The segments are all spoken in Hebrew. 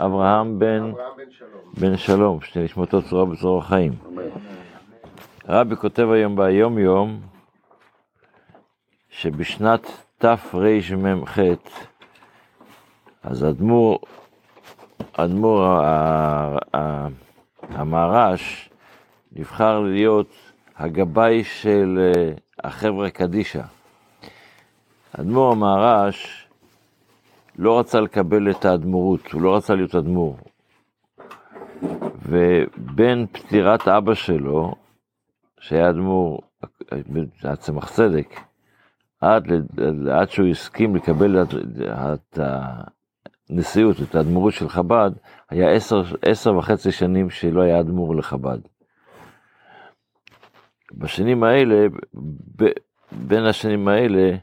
אברהם בן, אברהם בן שלום. בן שלום, שנשמתו צורה בצרור החיים. רבי כותב היום ביום יום, שבשנת תרמ"ח, אז אדמו"ר, אדמו"ר ה- ה- המהר"ש נבחר להיות הגבאי של אה, החבר'ה קדישא. אדמו"ר המהר"ש לא רצה לקבל את האדמו"רות, הוא לא רצה להיות אדמו"ר. ובין פטירת אבא שלו, שהיה אדמו"ר, היה צמח צדק, עד, עד שהוא הסכים לקבל את, את הנשיאות, את האדמו"רות של חב"ד, היה עשר, עשר וחצי שנים שלא היה אדמו"ר לחב"ד. בשנים האלה, ב, בין השנים האלה,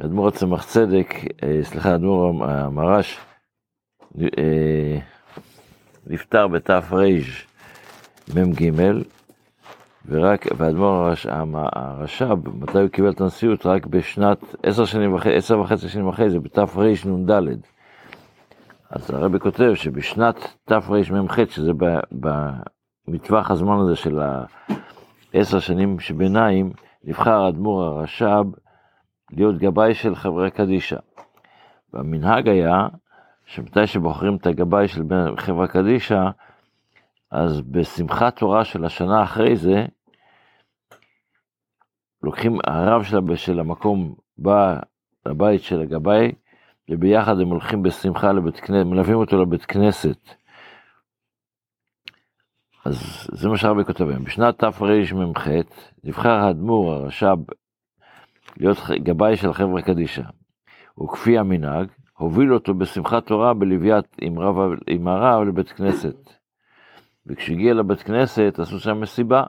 אדמו"ר הצמח צדק, אה, סליחה, אדמו"ר המרש, אה, נפטר בתרמ"ג, ורק, והאדמו"ר הרש"ב, מתי הוא קיבל את הנשיאות? רק בשנת, עשר שנים וחצי, עשר וחצי שנים אחרי זה, בתרנ"ד. אז הרבי כותב שבשנת תרמ"ח, שזה במטווח הזמן הזה של העשר שנים שביניים, נבחר האדמו"ר הרש"ב להיות גבאי של חברי קדישא. והמנהג היה שמתי שבוחרים את הגבאי של חברה קדישא, אז בשמחת תורה של השנה אחרי זה, לוקחים, הרב של, המקום בא לבית של הגבאי, וביחד הם הולכים בשמחה לבית כנסת, מלווים אותו לבית כנסת. אז זה מה שהרבי כותב היום. בשנת תרמ"ח נבחר האדמו"ר הרש"ב להיות גבאי של חברה קדישא. וכפי המנהג, הוביל אותו בשמחת תורה בלוויית עם, רב, עם הרב לבית כנסת. וכשהגיע לבית כנסת עשו שם מסיבה.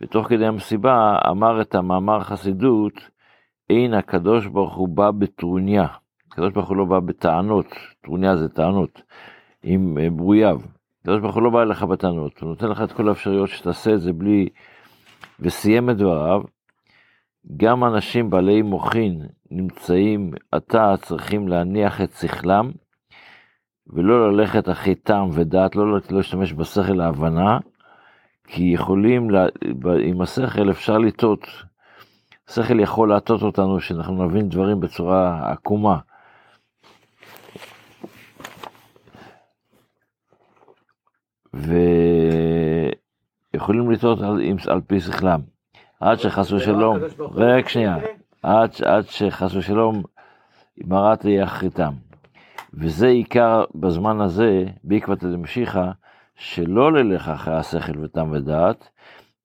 ותוך כדי המסיבה אמר את המאמר חסידות, אין הקדוש ברוך הוא בא בטרוניה. הקדוש ברוך הוא לא בא בטענות, טרוניה זה טענות, עם אה, ברוייו. הקדוש ברוך הוא לא בא אליך בטענות, הוא נותן לך את כל האפשרויות שתעשה את זה בלי... וסיים את דבריו, גם אנשים בעלי מוחין נמצאים עתה צריכים להניח את שכלם, ולא ללכת אחרי טעם ודעת, לא, לא להשתמש בשכל להבנה, כי יכולים, לה, עם השכל אפשר לטעות. השכל יכול להטעות אותנו, שאנחנו נבין דברים בצורה עקומה. ויכולים לטעות על, על פי שכלם. עד שחס ושלום, ברוך הוא רק שנייה, עד, עד שחס ושלום מראה תהיה אחריתם. וזה עיקר בזמן הזה, בעקבות דמשיחא, שלא ללך אחרי השכל וטעם ודעת,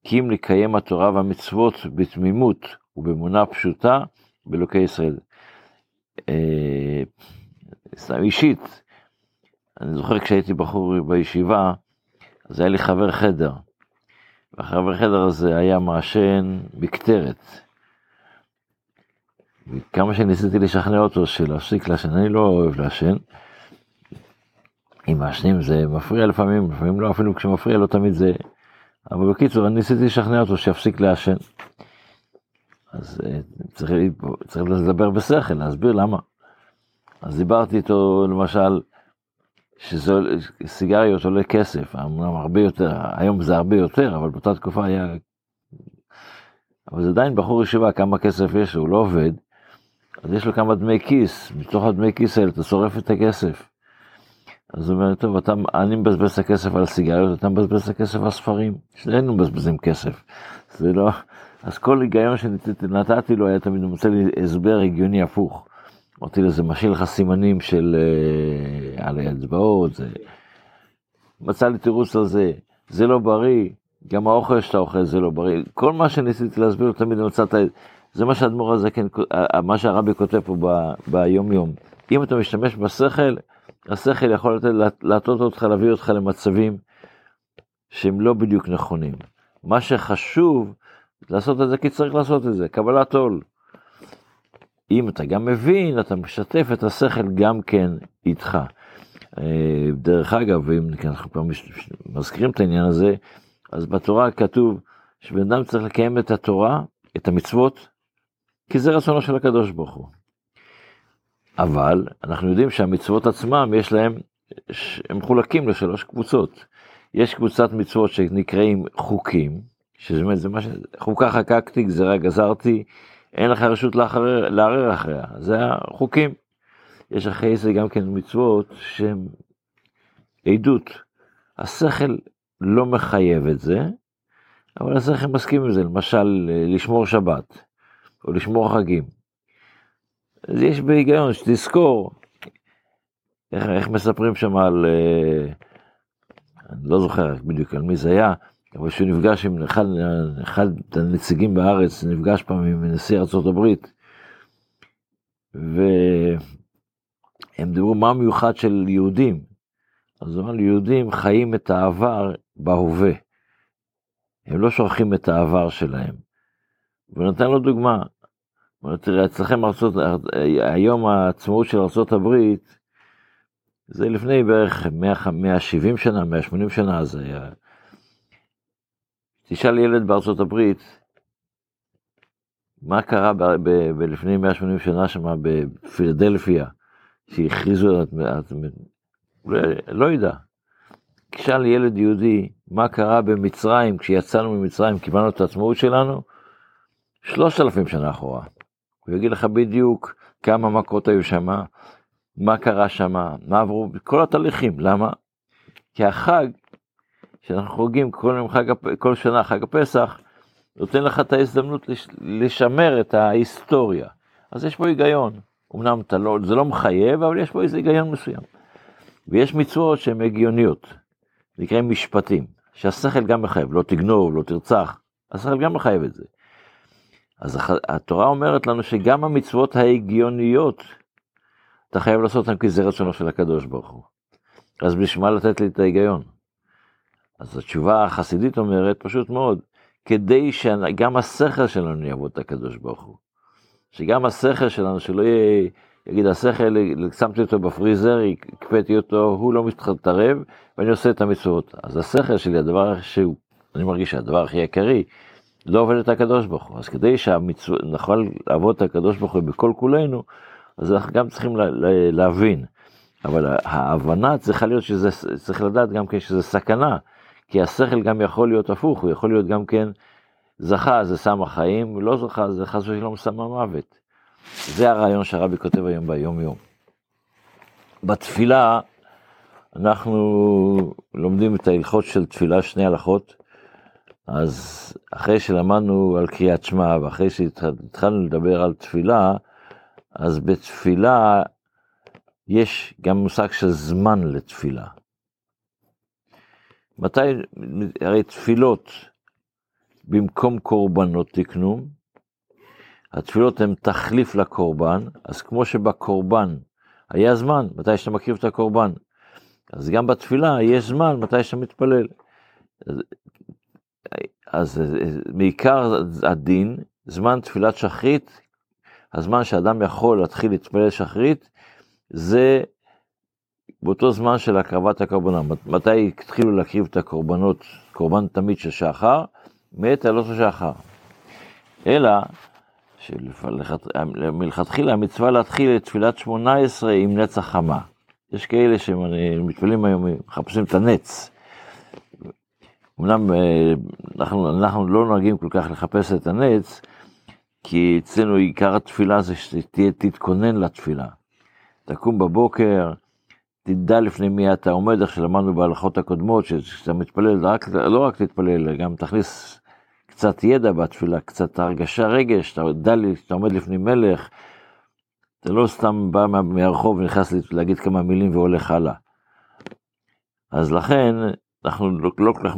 כי אם לקיים התורה והמצוות בתמימות ובאמונה פשוטה באלוקי ישראל. אה, סתם אישית, אני זוכר כשהייתי בחור בישיבה, אז היה לי חבר חדר. והחבר חדר הזה היה מעשן מקטרת. וכמה שניסיתי לשכנע אותו שלהפסיק לעשן, אני לא אוהב לעשן. אם מעשנים זה מפריע לפעמים, לפעמים לא, אפילו כשמפריע לא תמיד זה... אבל בקיצור, אני ניסיתי לשכנע אותו שיפסיק לעשן. אז אה, צריך, צריך לדבר בשכל, להסביר למה. אז דיברתי איתו למשל, שסיגריות עולה כסף, אמנם הרבה יותר, היום זה הרבה יותר, אבל באותה תקופה היה... אבל זה עדיין בחור ישיבה, כמה כסף יש, הוא לא עובד, אז יש לו כמה דמי כיס, מתוך הדמי כיס האלה אתה שורף את הכסף. אז הוא אומר, טוב, אתה, אני מבזבז את הכסף על סיגריות, אתה מבזבז את הכסף על ספרים, שנינו מבזבזים כסף. זה לא... אז כל היגיון שנתתי לו היה תמיד מוצא לי הסבר הגיוני הפוך. אמרתי לו, זה משאיר לך סימנים של אה, על האצבעות, זה... מצא לי תירוץ על זה, זה לא בריא, גם האוכל שאתה אוכל זה לא בריא. כל מה שניסיתי להסביר תמיד מצאת, זה מה שהאדמו"ר הזה, כן, מה שהרבי כותב פה ב, ביום יום. אם אתה משתמש בשכל, השכל יכול לתת, להטות אותך, להביא אותך למצבים שהם לא בדיוק נכונים. מה שחשוב, לעשות את זה כי צריך לעשות את זה, קבלת עול. אם אתה גם מבין, אתה משתף את השכל גם כן איתך. אה, דרך אגב, אם אנחנו כבר מזכירים את העניין הזה, אז בתורה כתוב שבן אדם צריך לקיים את התורה, את המצוות, כי זה רצונו של הקדוש ברוך הוא. אבל אנחנו יודעים שהמצוות עצמם יש להם הם מחולקים לשלוש קבוצות. יש קבוצת מצוות שנקראים חוקים, שזה זה מה ש... חוקה חקקתי, גזירה גזרתי, אין לך רשות לערער אחריה, זה החוקים. יש אחרי זה גם כן מצוות שהן עדות. השכל לא מחייב את זה, אבל השכל מסכים עם זה, למשל לשמור שבת, או לשמור חגים. אז יש בהיגיון שתזכור, איך, איך מספרים שם על, אה, אני לא זוכר בדיוק על מי זה היה, אבל שהוא נפגש עם אחד, אחד הנציגים בארץ, נפגש פעם עם נשיא ארה"ב, והם דיברו מה המיוחד של יהודים. אז הוא אמר, יהודים חיים את העבר בהווה. הם לא שוכחים את העבר שלהם. ונתן לו דוגמה. הוא אומר, תראה, אצלכם ארצות, היום העצמאות של ארה"ב, זה לפני בערך 100, 170 שנה, 180 שנה, זה היה תשאל ילד בארצות הברית, מה קרה ב- ב- ב- לפני 180 שנה שם בפילדלפיה, שהכריזו, את, לא, לא יודע. תשאל ילד יהודי, מה קרה במצרים, כשיצאנו ממצרים, קיבלנו את העצמאות שלנו, 3,000 שנה אחורה. הוא יגיד לך בדיוק כמה מכות היו שם, מה קרה שם, מה עברו, כל התהליכים, למה? כי החג שאנחנו חוגגים כל, כל שנה חג הפסח, נותן לך את ההזדמנות לש, לשמר את ההיסטוריה. אז יש פה היגיון. אמנם לא, זה לא מחייב, אבל יש פה איזה היגיון מסוים. ויש מצוות שהן הגיוניות, נקראים משפטים, שהשכל גם מחייב, לא תגנוב, לא תרצח, השכל גם מחייב את זה. אז התורה אומרת לנו שגם המצוות ההגיוניות, אתה חייב לעשות אותן כי זה רצונו של הקדוש ברוך הוא. אז בשביל מה לתת לי את ההיגיון? אז התשובה החסידית אומרת, פשוט מאוד, כדי שגם השכל שלנו יעבוד את הקדוש ברוך הוא. שגם השכל שלנו, שלא יהיה, יגיד השכל, שמתי אותו בפריזר, הקפאתי אותו, הוא לא מתערב, ואני עושה את המצוות. אז השכל שלי, הדבר שהוא, אני מרגיש שהדבר הכי עיקרי, לא עובד את הקדוש ברוך הוא. אז כדי שנוכל לעבוד את הקדוש ברוך הוא בכל כולנו, אז אנחנו גם צריכים לה, לה, להבין. אבל ההבנה צריכה להיות שזה, צריך לדעת גם כן שזה סכנה. כי השכל גם יכול להיות הפוך, הוא יכול להיות גם כן זכה זה סם החיים, ולא זכה זה חס ושלום סם המוות. זה הרעיון שהרבי כותב היום ביום יום. בתפילה אנחנו לומדים את ההלכות של תפילה, שני הלכות, אז אחרי שלמדנו על קריאת שמע ואחרי שהתחלנו לדבר על תפילה, אז בתפילה יש גם מושג של זמן לתפילה. מתי, הרי תפילות במקום קורבנות תקנו, התפילות הן תחליף לקורבן, אז כמו שבקורבן היה זמן, מתי שאתה מקריב את הקורבן, אז גם בתפילה יש זמן מתי שאתה מתפלל. אז, אז מעיקר הדין, זמן תפילת שחרית, הזמן שאדם יכול להתחיל להתפלל שחרית, זה באותו זמן של הקרבת הקורבנות, מתי התחילו להקריב את הקורבנות, קורבן תמיד של שחר, מאת עלות השחר. אלא שמלכתחילה המצווה להתחיל את תפילת שמונה עשרה עם נץ החמה. יש כאלה שמתפללים היום, מחפשים את הנץ. אמנם אה, אנחנו, אנחנו לא נוהגים כל כך לחפש את הנץ, כי אצלנו עיקר התפילה זה שתתכונן לתפילה. תקום בבוקר, תדע לפני מי אתה עומד, איך שלמדנו בהלכות הקודמות, שאתה מתפלל, רק, לא רק תתפלל, גם תכניס קצת ידע בתפילה, קצת הרגשה, רגש, אתה יודע לי, שאתה עומד לפני מלך, אתה לא סתם בא מהרחוב ונכנס להגיד כמה מילים והולך הלאה. אז לכן, אנחנו לא, לא כל כך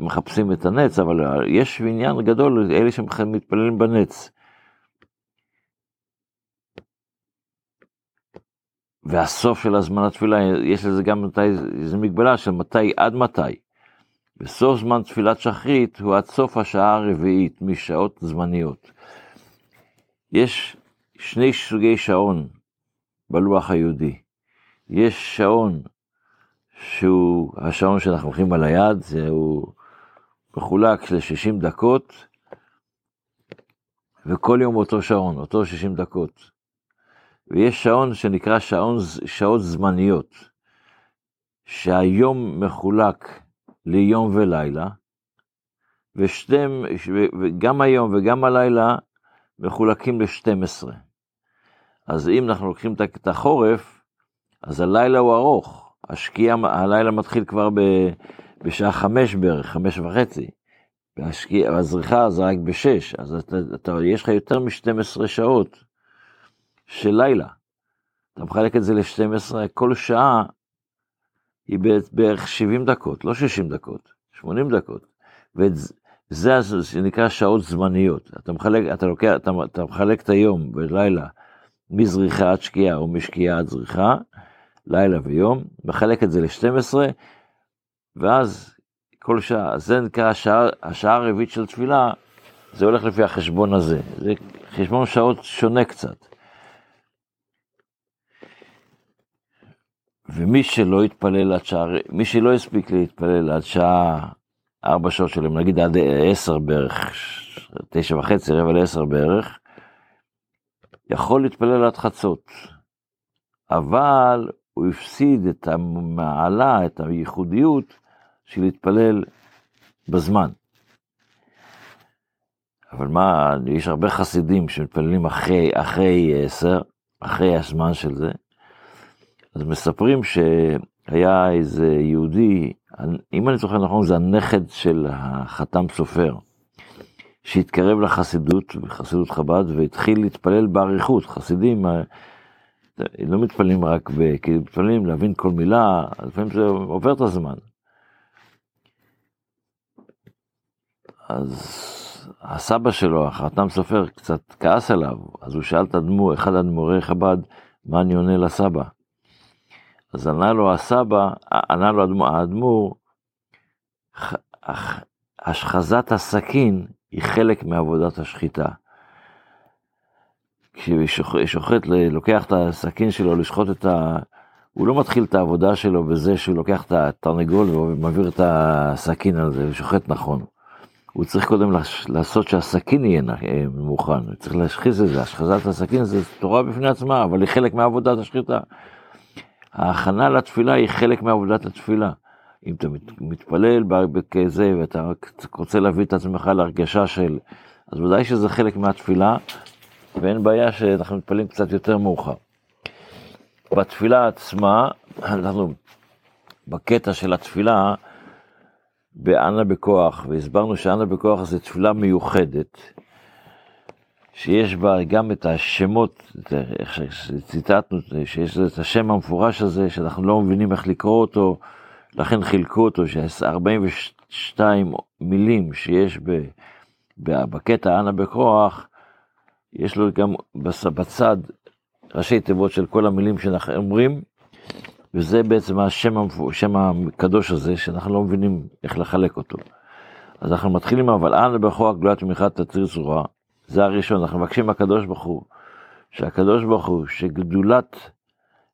מחפשים את הנץ, אבל יש עניין גדול, אלה שמתפללים בנץ. והסוף של הזמן התפילה, יש לזה גם מתי, איזו מגבלה של מתי עד מתי. בסוף זמן תפילת שחרית הוא עד סוף השעה הרביעית משעות זמניות. יש שני סוגי שעון בלוח היהודי. יש שעון שהוא השעון שאנחנו הולכים על היד, זהו מחולק ל-60 דקות, וכל יום אותו שעון, אותו 60 דקות. ויש שעון שנקרא שעון, שעות זמניות. שהיום מחולק ליום ולילה, ושתם, וגם היום וגם הלילה מחולקים ל-12. אז אם אנחנו לוקחים את החורף, אז הלילה הוא ארוך, השקיעה, הלילה מתחיל כבר ב, בשעה חמש בערך, חמש וחצי, והזריחה זה רק בשש, אז אתה, אתה, יש לך יותר מ-12 שעות של לילה. אתה מחלק את זה ל-12, כל שעה היא בערך 70 דקות, לא 60 דקות, 80 דקות. וזה נקרא שעות זמניות. אתה מחלק, אתה לוקח, אתה, אתה מחלק את היום בלילה מזריחה עד שקיעה או משקיעה עד זריחה, לילה ויום, מחלק את זה ל-12, ואז כל שעה, זה נקרא השעה, השעה הרביעית של תפילה, זה הולך לפי החשבון הזה. זה חשבון שעות שונה קצת. ומי שלא התפלל עד שעה, מי שלא הספיק להתפלל עד שעה ארבע שעות שלהם, נגיד עד עשר בערך, תשע וחצי, רבע לעשר בערך, יכול להתפלל עד חצות. אבל הוא הפסיד את המעלה, את הייחודיות של להתפלל בזמן. אבל מה, יש הרבה חסידים שמתפללים אחרי, אחרי עשר, אחרי הזמן של זה, אז מספרים שהיה איזה יהודי, אם אני זוכר נכון, זה הנכד של החתם סופר, שהתקרב לחסידות, בחסידות חב"ד, והתחיל להתפלל באריכות. חסידים אה, לא מתפללים רק, ב, כי מתפללים להבין כל מילה, לפעמים זה עובר את הזמן. אז הסבא שלו, החתם סופר, קצת כעס עליו, אז הוא שאל את אדמו"ר, אחד אדמו"רי חב"ד, מה אני עונה לסבא? אז ענה לו הסבא, ענה לו האדמו"ר, השחזת הסכין היא חלק מעבודת השחיטה. כששוחט לוקח את הסכין שלו לשחוט את ה... הוא לא מתחיל את העבודה שלו בזה שהוא לוקח את התרנגול ומעביר את הסכין על זה ושוחט נכון. הוא צריך קודם לעשות שהסכין יהיה מוכן, הוא צריך להשחיז את זה, השחזת הסכין זה תורה בפני עצמה, אבל היא חלק מעבודת השחיטה. ההכנה לתפילה היא חלק מעבודת התפילה. אם אתה מתפלל כזה ואתה רוצה להביא את עצמך להרגשה של, אז ודאי שזה חלק מהתפילה, ואין בעיה שאנחנו מתפללים קצת יותר מאוחר. בתפילה עצמה, אנחנו בקטע של התפילה, באנה בכוח, והסברנו שאנה בכוח זה תפילה מיוחדת, שיש בה גם את השמות, איך שציטטנו, שיש את השם המפורש הזה, שאנחנו לא מבינים איך לקרוא אותו, לכן חילקו אותו, ש-42 מילים שיש בקטע אנה בכוח, יש לו גם בצד ראשי תיבות של כל המילים שאנחנו אומרים, וזה בעצם השם, השם הקדוש הזה, שאנחנו לא מבינים איך לחלק אותו. אז אנחנו מתחילים, אבל אנה בכוח גדולת תמיכת תציר צורה, זה הראשון, אנחנו מבקשים מהקדוש ברוך הוא, שהקדוש ברוך הוא, שגדולת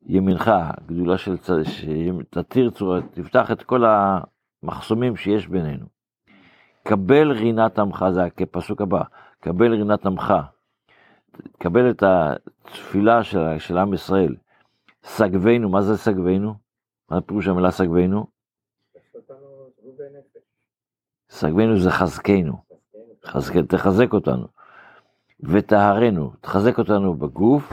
ימינך, גדולה של צד, שתתיר צורה, תפתח את כל המחסומים שיש בינינו. קבל רינת עמך, זה כפסוק הבא, קבל רינת עמך, קבל את התפילה של, של עם ישראל, סגבנו, מה זה סגבנו? מה פירוש המילה סגבנו? סגבנו זה חזקנו, חזק, תחזק אותנו. וטהרנו, תחזק אותנו בגוף,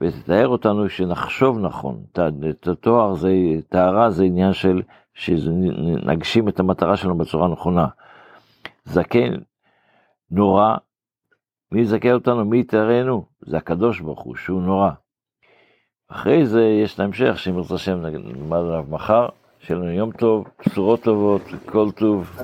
ותתאר אותנו שנחשוב נכון. את התואר זה, טהרה זה עניין של, שנגשים את המטרה שלנו בצורה נכונה. זקן, נורא, מי יזכה אותנו? מי יתארנו? זה הקדוש ברוך הוא, שהוא נורא. אחרי זה יש את ההמשך, שאם ירצה השם נלמד עליו מחר, שיהיה לנו יום טוב, בשורות טובות, כל טוב.